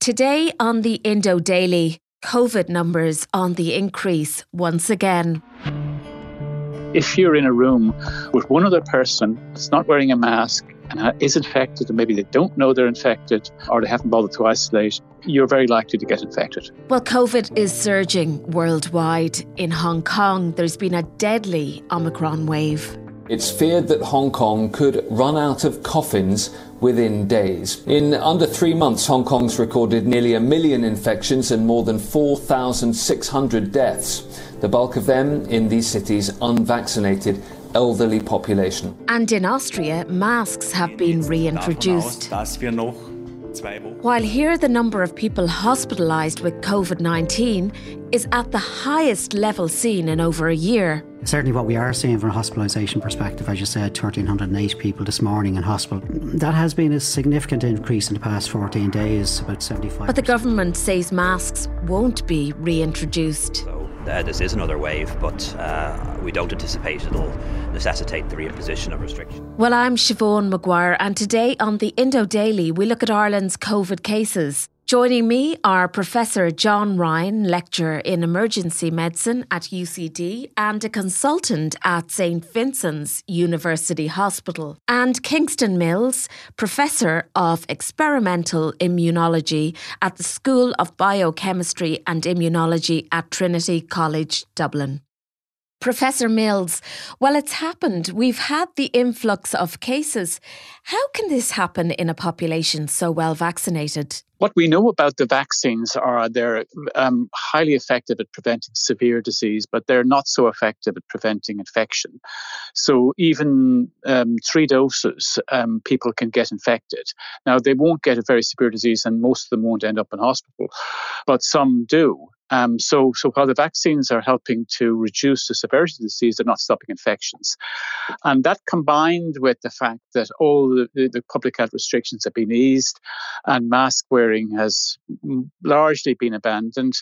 Today on the Indo Daily, COVID numbers on the increase once again. If you're in a room with one other person that's not wearing a mask and is infected, and maybe they don't know they're infected or they haven't bothered to isolate, you're very likely to get infected. Well, COVID is surging worldwide. In Hong Kong, there's been a deadly Omicron wave. It's feared that Hong Kong could run out of coffins within days. In under three months, Hong Kong's recorded nearly a million infections and more than 4,600 deaths, the bulk of them in the city's unvaccinated elderly population. And in Austria, masks have been reintroduced. While here the number of people hospitalised with COVID 19 is at the highest level seen in over a year. Certainly, what we are seeing from a hospitalisation perspective, as you said, 1,308 people this morning in hospital. That has been a significant increase in the past 14 days, about 75. But the government says masks won't be reintroduced. Uh, this is another wave, but uh, we don't anticipate it'll necessitate the reimposition of restrictions. Well, I'm Siobhan Maguire, and today on the Indo Daily, we look at Ireland's COVID cases. Joining me are Professor John Ryan, lecturer in emergency medicine at UCD and a consultant at St Vincent's University Hospital, and Kingston Mills, professor of experimental immunology at the School of Biochemistry and Immunology at Trinity College, Dublin. Professor Mills, well, it's happened. We've had the influx of cases. How can this happen in a population so well vaccinated? What we know about the vaccines are they're um, highly effective at preventing severe disease, but they're not so effective at preventing infection. So even um, three doses, um, people can get infected. Now they won't get a very severe disease, and most of them won't end up in hospital, but some do. Um, so, so while the vaccines are helping to reduce the severity of the disease, they're not stopping infections. And that combined with the fact that all the, the, public health restrictions have been eased and mask wearing has largely been abandoned,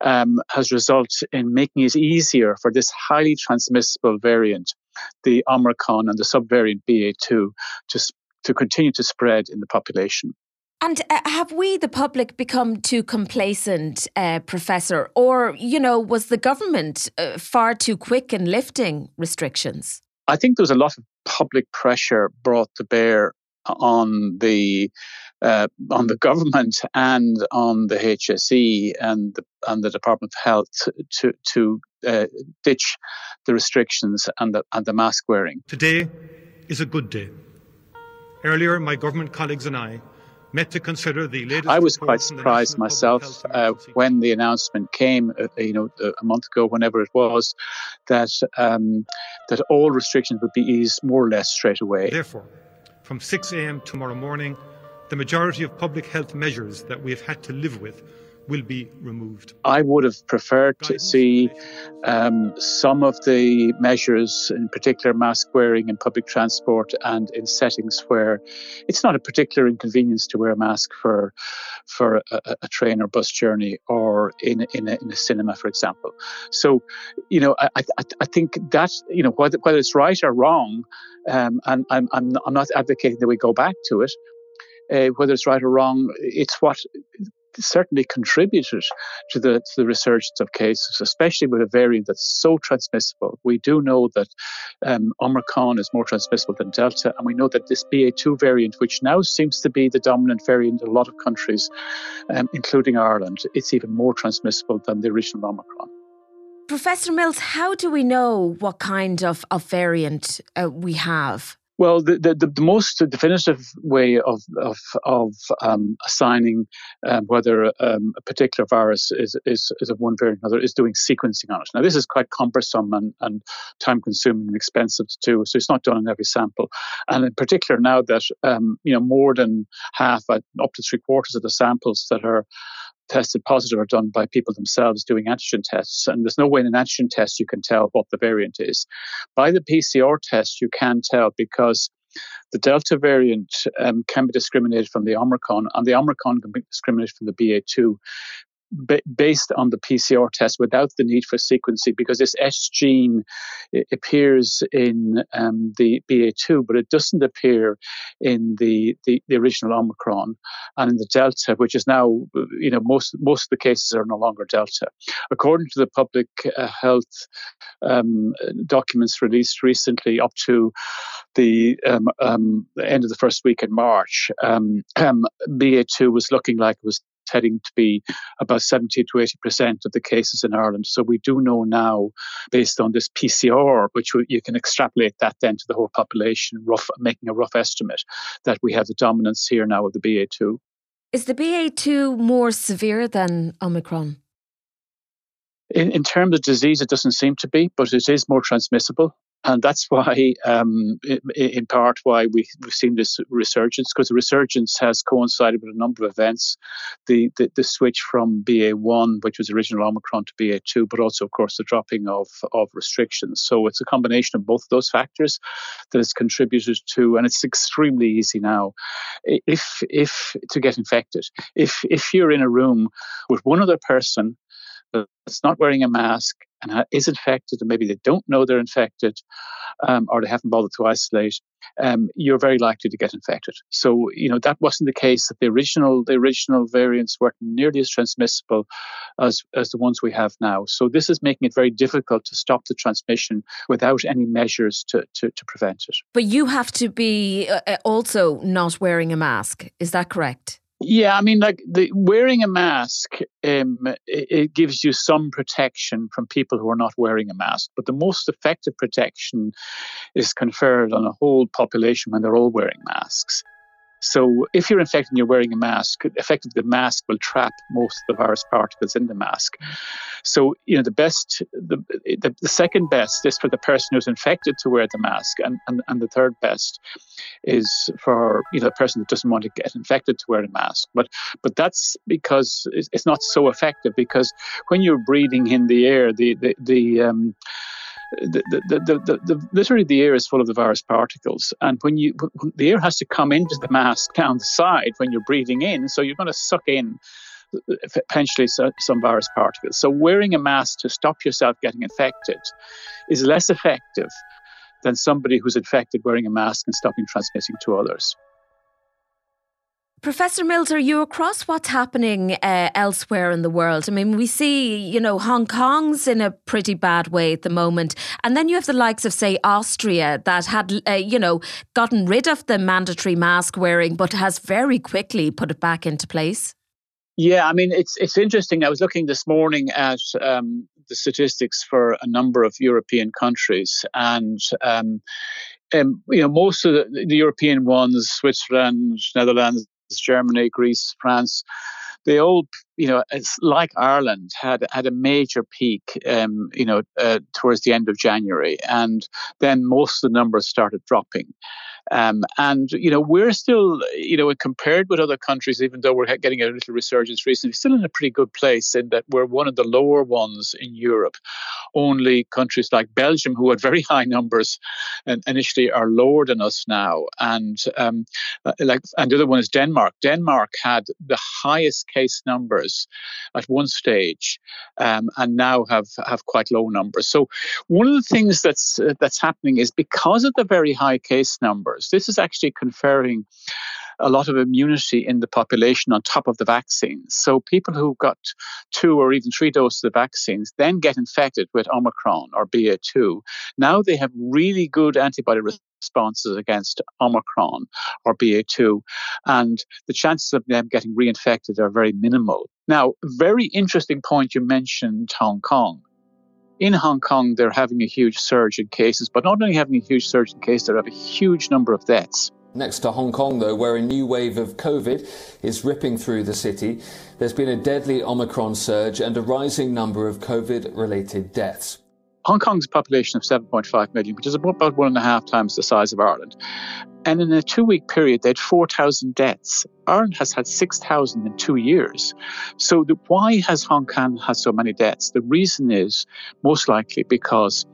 um, has resulted in making it easier for this highly transmissible variant, the Omicron and the subvariant BA2, to, to continue to spread in the population. And uh, have we, the public, become too complacent, uh, Professor? Or, you know, was the government uh, far too quick in lifting restrictions? I think there was a lot of public pressure brought to bear on the uh, on the government and on the HSE and the, and the Department of Health to to uh, ditch the restrictions and the and the mask wearing. Today is a good day. Earlier, my government colleagues and I met to consider the latest. I was quite surprised myself uh, when the announcement came, uh, you know, a month ago, whenever it was, that um, that all restrictions would be eased more or less straight away. Therefore, from 6 a.m. tomorrow morning, the majority of public health measures that we have had to live with will be removed. I would have preferred to see um, some of the measures, in particular mask wearing in public transport and in settings where it's not a particular inconvenience to wear a mask for for a, a train or bus journey or in in a, in a, cinema, for example. So, you know, I, I, I think that you know whether, whether it's right or wrong, um, and I'm, I'm I'm not advocating that we go back to it. Uh, whether it's right or wrong, it's what certainly contributed to the, to the resurgence of cases, especially with a variant that's so transmissible. We do know that um, Omicron is more transmissible than Delta, and we know that this BA2 variant, which now seems to be the dominant variant in a lot of countries, um, including Ireland, it's even more transmissible than the original Omicron. Professor Mills, how do we know what kind of, of variant uh, we have? Well, the, the, the, most definitive way of of, of um, assigning um, whether um, a particular virus is, is, is of one variant or another is doing sequencing on it. Now, this is quite cumbersome and, and time consuming and expensive to do, so it's not done in every sample. And in particular, now that um, you know more than half, uh, up to three quarters of the samples that are tested positive are done by people themselves doing antigen tests. And there's no way in an antigen test you can tell what the variant is. By the PCR test, you can tell because the Delta variant um, can be discriminated from the Omicron, and the Omicron can be discriminated from the BA2 based on the PCR test without the need for sequencing because this S gene appears in um, the BA2, but it doesn't appear in the, the, the, original Omicron and in the Delta, which is now, you know, most, most of the cases are no longer Delta. According to the public uh, health um, documents released recently up to the, um, um end of the first week in March, um, um, BA2 was looking like it was heading to be about 70 to 80% of the cases in Ireland. So we do know now, based on this PCR, which you can extrapolate that then to the whole population, rough, making a rough estimate, that we have the dominance here now of the BA2. Is the BA2 more severe than Omicron? In, in terms of disease, it doesn't seem to be, but it is more transmissible and that's why, um, in part, why we, have seen this resurgence, because the resurgence has coincided with a number of events. The, the, the switch from BA1, which was original Omicron, to BA2, but also, of course, the dropping of, of restrictions. So it's a combination of both of those factors that has contributed to, and it's extremely easy now, if if to get infected. If if you're in a room with one other person that's not wearing a mask and is infected, and maybe they don't know they're infected, um, or they haven't bothered to isolate, um, you're very likely to get infected. So you know that wasn't the case. That the original the original variants weren't nearly as transmissible as as the ones we have now. So this is making it very difficult to stop the transmission without any measures to to, to prevent it. But you have to be uh, uh also not wearing a mask. Is that correct? Yeah, I mean, like the wearing a mask, um, it, it, gives you some protection from people who are not wearing a mask. But the most effective protection is conferred on a whole population when they're all wearing masks. So if you're infected and you're wearing a mask, effectively the mask will trap most of the virus particles in the mask. So, you know, the best, the, the, the second best is for the person who's infected to wear the mask. And, and, and the third best is for, you know, the person that doesn't want to get infected to wear a mask. But, but that's because it's not so effective because when you're breathing in the air, the, the, the, um, the, the, the, the, literally the air is full of the virus particles, and when you the air has to come into the mask down the side when you're breathing in, so you're going to suck in uh, potentially some virus particles. So wearing a mask to stop yourself getting infected is less effective than somebody who's infected wearing a mask and stopping transmitting to others. Professor Mills, are you across what's happening uh, elsewhere in the world? I mean, we see, you know, Hong Kong's in a pretty bad way at the moment. And then you have the likes of, say, Austria that had, uh, you know, gotten rid of the mandatory mask wearing, but has very quickly put it back into place. Yeah, I mean, it's it's interesting. I was looking this morning at um, the statistics for a number of European countries, and um, um, you know, most of the, the European ones, Switzerland, Netherlands, Germany, Greece, France, they all, you know, it's like Ireland had had a major peak, um, you know, uh, towards the end of January, and then most of the numbers started dropping. Um, and, you know, we're still, you know, compared with other countries, even though we're getting a little resurgence recently, still in a pretty good place in that we're one of the lower ones in Europe. Only countries like Belgium, who had very high numbers and initially, are lower than us now. And um, uh, like, and the other one is Denmark. Denmark had the highest case numbers at one stage, um, and now have have quite low numbers. So one of the things that's uh, that's happening is because of the very high case numbers numbers. This is actually conferring a lot of immunity in the population on top of the vaccines. So people who got two or even three doses of vaccines then get infected with Omicron or BA2. Now they have really good antibody responses against Omicron or BA2, and the chances of them getting reinfected are very minimal. Now, very interesting point you mentioned Hong Kong. In Hong Kong, they're having a huge surge in cases, but not only having a huge surge in cases, they have a huge number of deaths. Next to Hong Kong, though, where a new wave of COVID is ripping through the city, there's been a deadly Omicron surge and a rising number of COVID related deaths. Hong Kong's population of 7.5 million, which is about one and a half times the size of Ireland. And in a two week period, they had 4,000 deaths. Ireland has had 6,000 in two years. So, the, why has Hong Kong had so many deaths? The reason is most likely because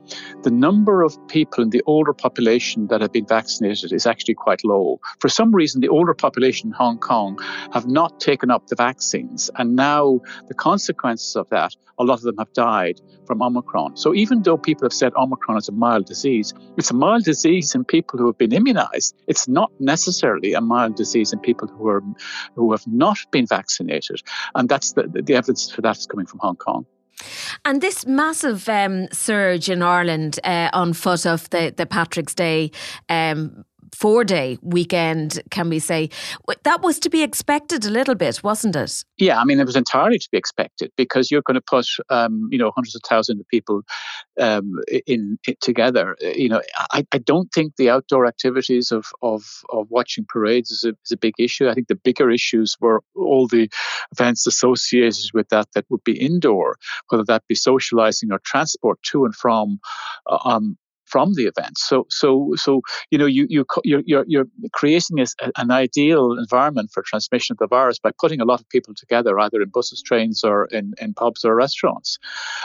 the number of people in the older population that have been vaccinated is actually quite low. For some reason, the older population in Hong Kong have not taken up the vaccines. And now, the consequences of that, a lot of them have died from Omicron. So, even though people have said Omicron is a mild disease, it's a mild disease in people who have been immunized it's not necessarily a mild disease in people who are who have not been vaccinated, and that's the, the evidence for that is coming from Hong Kong. And this massive um, surge in Ireland uh, on foot of the, the Patrick's Day um, four day weekend, can we say? That was to be expected a little bit, wasn't it? Yeah, I mean, it was entirely to be expected because you're going to put, um, you know, hundreds of thousands of people um, in, in, together. You know, I, I don't think the outdoor activities of, of, of watching parades is a, is a big issue. I think the bigger issues were all the events associated with that that would be indoor, whether that be socializing or transport to and from uh, um, from the event. So, so, so you know, you you you're you're, you're creating a, an ideal environment for transmission of the virus by putting a lot of people together, either in buses, trains, or in, in pubs or restaurants,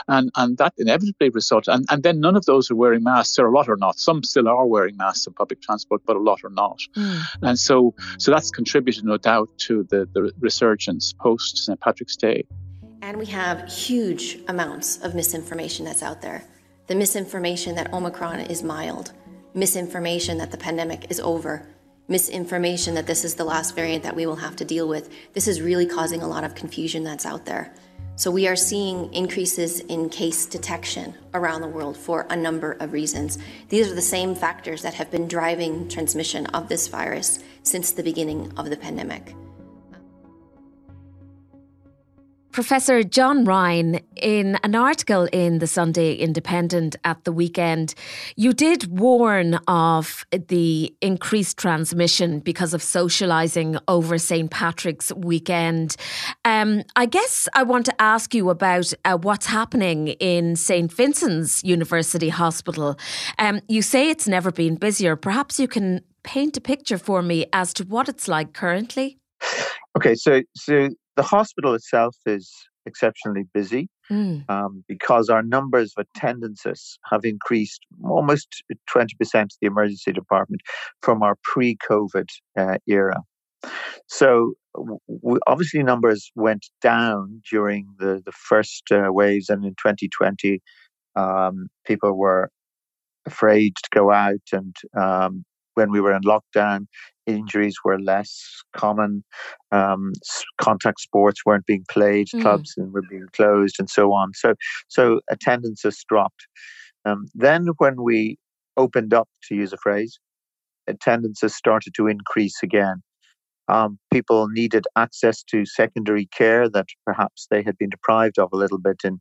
and and that inevitably results. And and then none of those are wearing masks, or a lot are not. Some still are wearing masks in public transport, but a lot are not. Mm. And so, so that's contributed, no doubt, to the the resurgence post St Patrick's Day. And we have huge amounts of misinformation that's out there the misinformation that Omicron is mild, misinformation that the pandemic is over, misinformation that this is the last variant that we will have to deal with. This is really causing a lot of confusion that's out there. So, we are seeing increases in case detection around the world for a number of reasons. These are the same factors that have been driving transmission of this virus since the beginning of the pandemic. Professor John Ryan, in an article in the Sunday Independent at the weekend, you did warn of the increased transmission because of socialising over St. Patrick's weekend. Um, I guess I want to ask you about uh, what's happening in St. Vincent's University Hospital. Um, you say it's never been busier. Perhaps you can paint a picture for me as to what it's like currently. Okay, so so the hospital itself is exceptionally busy mm. um, because our numbers of attendances have increased almost 20% of the emergency department from our pre COVID uh, era. So, w- obviously, numbers went down during the, the first uh, waves, and in 2020, um, people were afraid to go out and um, when we were in lockdown, injuries were less common. Um, contact sports weren't being played, mm. clubs were being closed, and so on. So, so attendance has dropped. Um, then, when we opened up, to use a phrase, attendance has started to increase again. Um, people needed access to secondary care that perhaps they had been deprived of a little bit in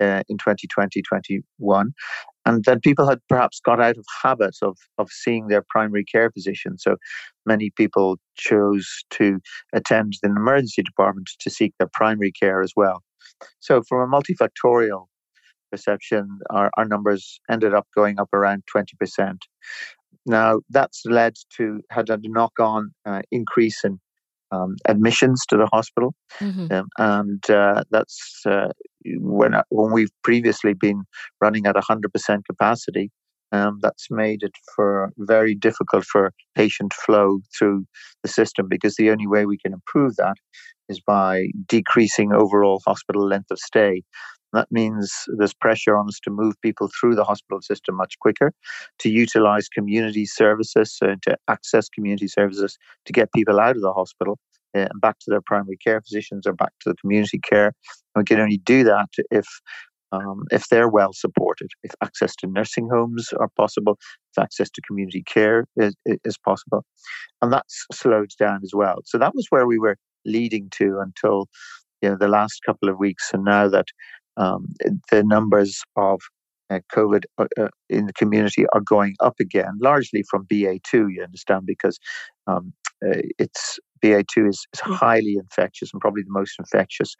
uh, in 2020, 21 and then people had perhaps got out of habit of of seeing their primary care physician. So many people chose to attend the emergency department to seek their primary care as well. So from a multifactorial perception, our, our numbers ended up going up around 20%. Now that's led to had a knock-on uh, increase in um, admissions to the hospital, mm-hmm. um, and uh, that's uh, when uh, when we've previously been running at 100% capacity. Um, that's made it for very difficult for patient flow through the system because the only way we can improve that is by decreasing overall hospital length of stay. That means there's pressure on us to move people through the hospital system much quicker, to utilize community services, uh, to access community services, to get people out of the hospital uh, back to their primary care physicians or back to the community care. And we can only do that if um, if they're well supported, if access to nursing homes are possible, if access to community care is, is possible. And that's slowed down as well. So that was where we were leading to until you know, the last couple of weeks. And now that um, the numbers of uh, COVID uh, uh in the community are going up again, largely from BA2, you understand, because um, uh, it's BA2 is, is, highly infectious and probably the most infectious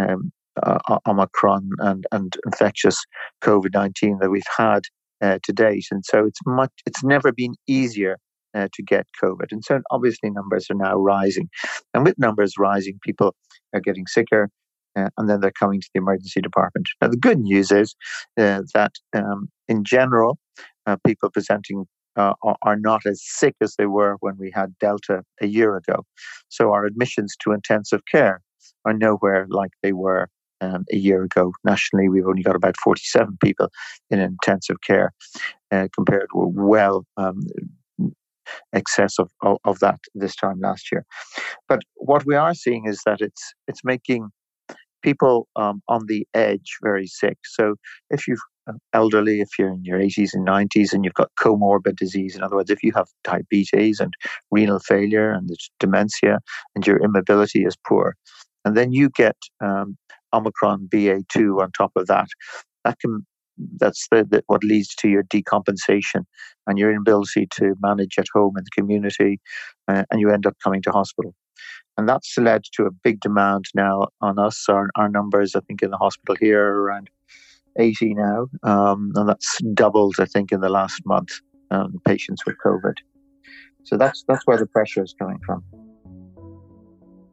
um, uh, Omicron and, and infectious COVID 19 that we've had uh, to date. And so it's much, it's never been easier uh, to get COVID. And so obviously numbers are now rising. And with numbers rising, people are getting sicker. Uh, and then they're coming to the emergency department. Now, the good news is uh, that um, in general, uh, people presenting uh, are not as sick as they were when we had Delta a year ago. So our admissions to intensive care are nowhere like they were um, a year ago. Nationally, we've only got about 47 people in intensive care uh, compared with well um, excess of, of, of, that this time last year. But what we are seeing is that it's it's making people um, on the edge very sick. So if you've uh, elderly, if you're in your 80s and 90s and you've got comorbid disease, in other words, if you have diabetes and renal failure and dementia and your immobility is poor, and then you get um, Omicron BA2 on top of that. That can that's the, the, what leads to your decompensation and your inability to manage at home in the community, uh, and you end up coming to hospital. And that's led to a big demand now on us. Our, our numbers, I think, in the hospital here are around 80 now, um, and that's doubled, I think, in the last month. Um, patients with COVID. So that's that's where the pressure is coming from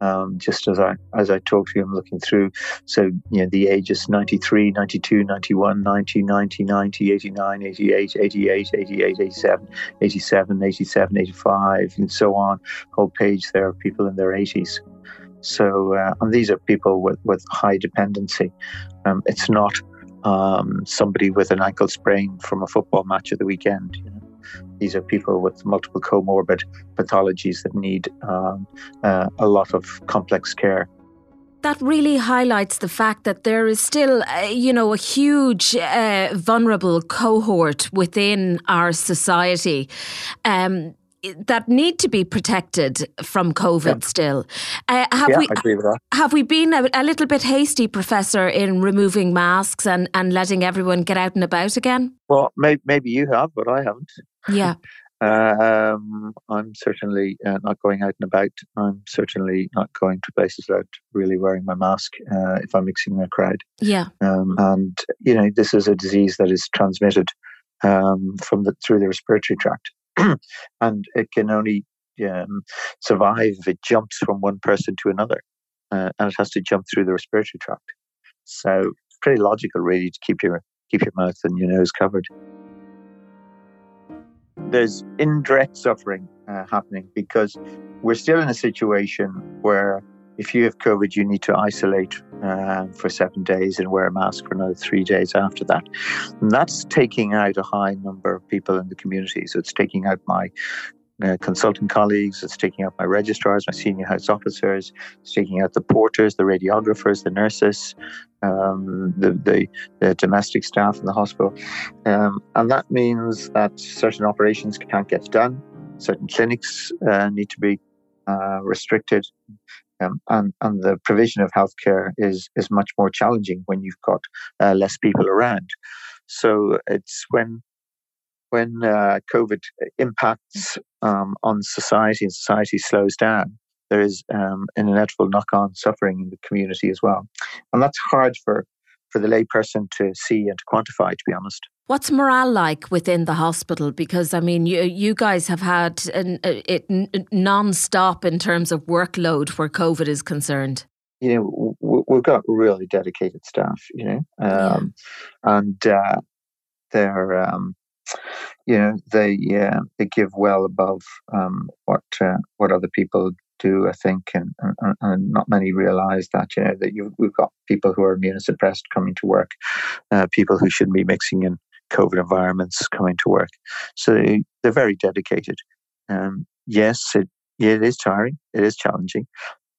um, just as I as I talk to you, I'm looking through. So, you know, the ages 93, 92, 91, 90, 90, 90, 89, 88, 88, 88, 87, 87, 87, 85, and so on. Whole page there of people in their 80s. So, uh, and these are people with, with high dependency. Um, it's not um, somebody with an ankle sprain from a football match at the weekend. You know? These are people with multiple comorbid pathologies that need um, uh, a lot of complex care that really highlights the fact that there is still, uh, you know, a huge uh, vulnerable cohort within our society. Um, that need to be protected from COVID yeah. still. Uh, have yeah, we, I agree with that. Have we been a, a, little bit hasty, Professor, in removing masks and, and letting everyone get out and about again? Well, may, maybe you have, but I haven't. Yeah. Um, I'm certainly uh, not going out and about. I'm certainly not going to places without really wearing my mask uh, if I'm mixing in a crowd. Yeah. Um, and you know, this is a disease that is transmitted um, from the through the respiratory tract. and it can only um, survive if it jumps from one person to another, uh, and it has to jump through the respiratory tract. So it's pretty logical, really, to keep your keep your mouth and your nose covered. There's indirect suffering uh, happening because we're still in a situation where if you have COVID, you need to isolate uh, for seven days and wear a mask for another three days after that. And that's taking out a high number of people in the community. So it's taking out my uh, consultant colleagues, it's taking out my registrars, my senior house officers, it's taking out the porters, the radiographers, the nurses, um, the, the, the, domestic staff in the hospital. Um, and that means that certain operations can't get done, certain clinics uh, need to be uh, restricted um, and, and the provision of healthcare is, is much more challenging when you've got uh, less people around. So it's when when uh, COVID impacts um, on society and society slows down, there is um, an inevitable knock-on suffering in the community as well, and that's hard for for the layperson to see and to quantify. To be honest. What's morale like within the hospital? Because I mean, you you guys have had an, it non-stop in terms of workload where COVID is concerned. You know, we've got really dedicated staff. You know, um, yeah. and uh, they're um, you know they uh, they give well above um, what uh, what other people do, I think, and, and, and, not many realize that, you know, that you, we've got people who are immunosuppressed coming to work, uh, people who shouldn't be mixing in COVID environments coming to work. So they're very dedicated. Um, yes, it, it is tiring, it is challenging.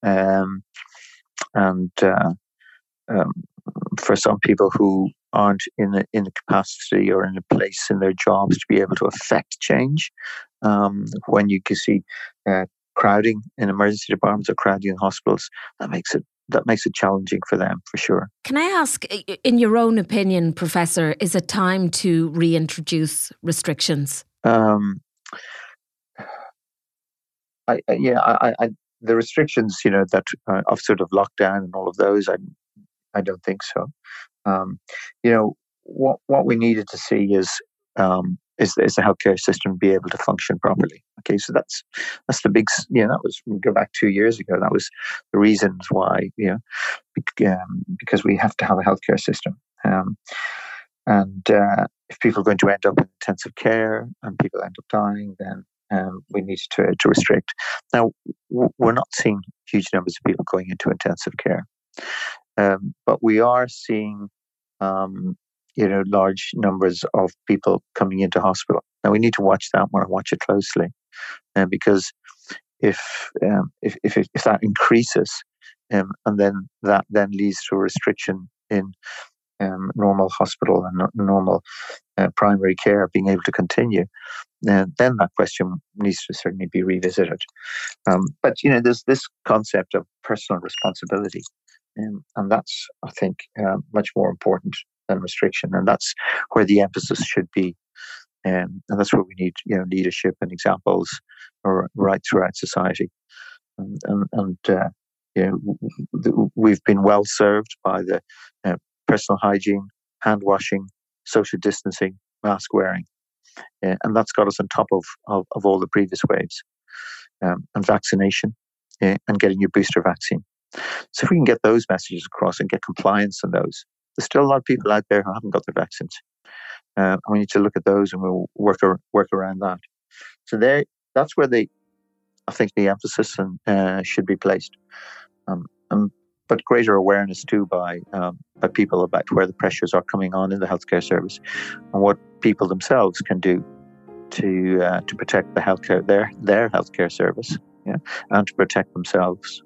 Um, and uh, um, for some people who aren't in the, in the capacity or in a place in their jobs to be able to affect change, um, when you can see uh, crowding in emergency departments or crowding in hospitals, that makes it that makes it challenging for them for sure. Can I ask, in your own opinion, Professor, is it time to reintroduce restrictions? Um, I, yeah, I, I, the restrictions, you know, that uh, of sort of lockdown and all of those, I, I don't think so. Um, you know, what what we needed to see is um, is, is the healthcare system be able to function properly. Okay, so that's that's the big, you know, that was we go back two years ago. That was the reasons why, you know, um, because we have to have a healthcare system. Um, and uh, if people are going to end up in intensive care and people end up dying, then um, we need to, to restrict. Now, we're not seeing huge numbers of people going into intensive care, um, but we are seeing um, you know, large numbers of people coming into hospital. Now we need to watch that one and watch it closely, uh, because if, um, if if if that increases, um, and then that then leads to a restriction in um, normal hospital and normal uh, primary care being able to continue, uh, then that question needs to certainly be revisited. Um, but you know, there's this concept of personal responsibility, um, and that's I think uh, much more important than restriction, and that's where the emphasis should be. Um, and that's where we need, you know, leadership and examples, or right throughout society. And, and, and uh, you know, we've been well served by the uh, personal hygiene, hand washing, social distancing, mask wearing, uh, and that's got us on top of, of, of all the previous waves. Um, and vaccination uh, and getting your booster vaccine. So if we can get those messages across and get compliance on those, there's still a lot of people out there who haven't got their vaccines. Uh, and we need to look at those and we'll work, ar- work around that. So there, that's where the, I think the emphasis and, uh, should be placed. Um, um, but greater awareness too by um, by people about where the pressures are coming on in the healthcare service and what people themselves can do to uh, to protect the healthcare their their healthcare service, yeah, and to protect themselves.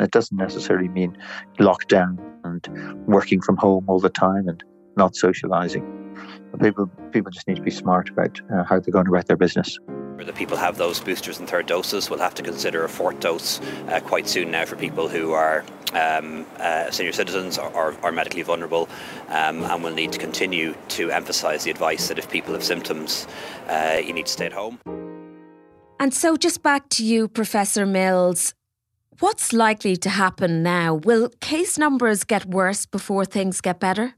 It doesn't necessarily mean lockdown and working from home all the time and not socializing. People people just need to be smart about uh, how they're going to write their business. The people have those boosters and third doses We'll have to consider a fourth dose uh, quite soon now for people who are um, uh, senior citizens or are medically vulnerable um, and will need to continue to emphasise the advice that if people have symptoms, uh, you need to stay at home. And so, just back to you, Professor Mills. What's likely to happen now? Will case numbers get worse before things get better?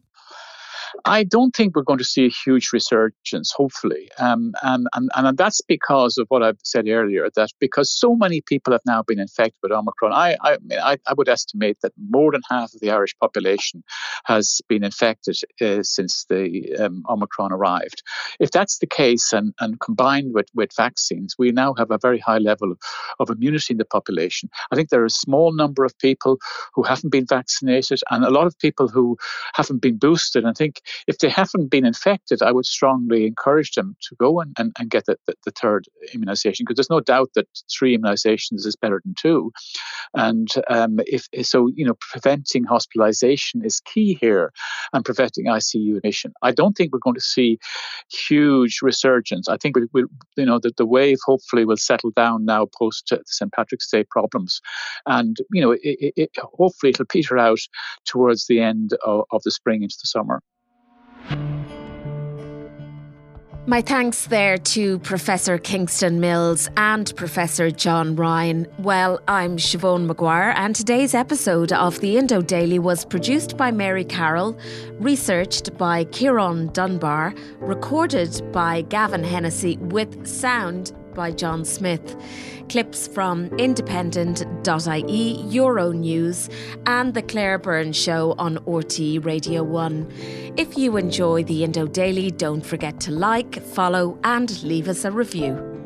I don't think we're going to see a huge resurgence, hopefully. Um, and, and, and that's because of what I've said earlier, that because so many people have now been infected with Omicron, I, I, I, I would estimate that more than half of the Irish population has been infected uh, since the um, Omicron arrived. If that's the case, and, and combined with, with vaccines, we now have a very high level of, of immunity in the population. I think there are a small number of people who haven't been vaccinated and a lot of people who haven't been boosted. I think if they haven't been infected, I would strongly encourage them to go and, and, and get the, the, the third immunization because there's no doubt that three immunizations is better than two. And um, if so, you know, preventing hospitalization is key here and preventing ICU admission. I don't think we're going to see huge resurgence. I think we will, you know, that the wave hopefully will settle down now post St. Patrick's Day problems. And, you know, it, it, it, hopefully it'll peter out towards the end of, of the spring into the summer. My thanks there to Professor Kingston Mills and Professor John Ryan. Well, I'm Siobhan Maguire, and today's episode of the Indo Daily was produced by Mary Carroll, researched by Kieran Dunbar, recorded by Gavin Hennessy, with sound by John Smith. Clips from independent.ie, Euronews, and The Claire Byrne Show on RTÉ Radio 1. If you enjoy the Indo Daily, don't forget to like, follow, and leave us a review.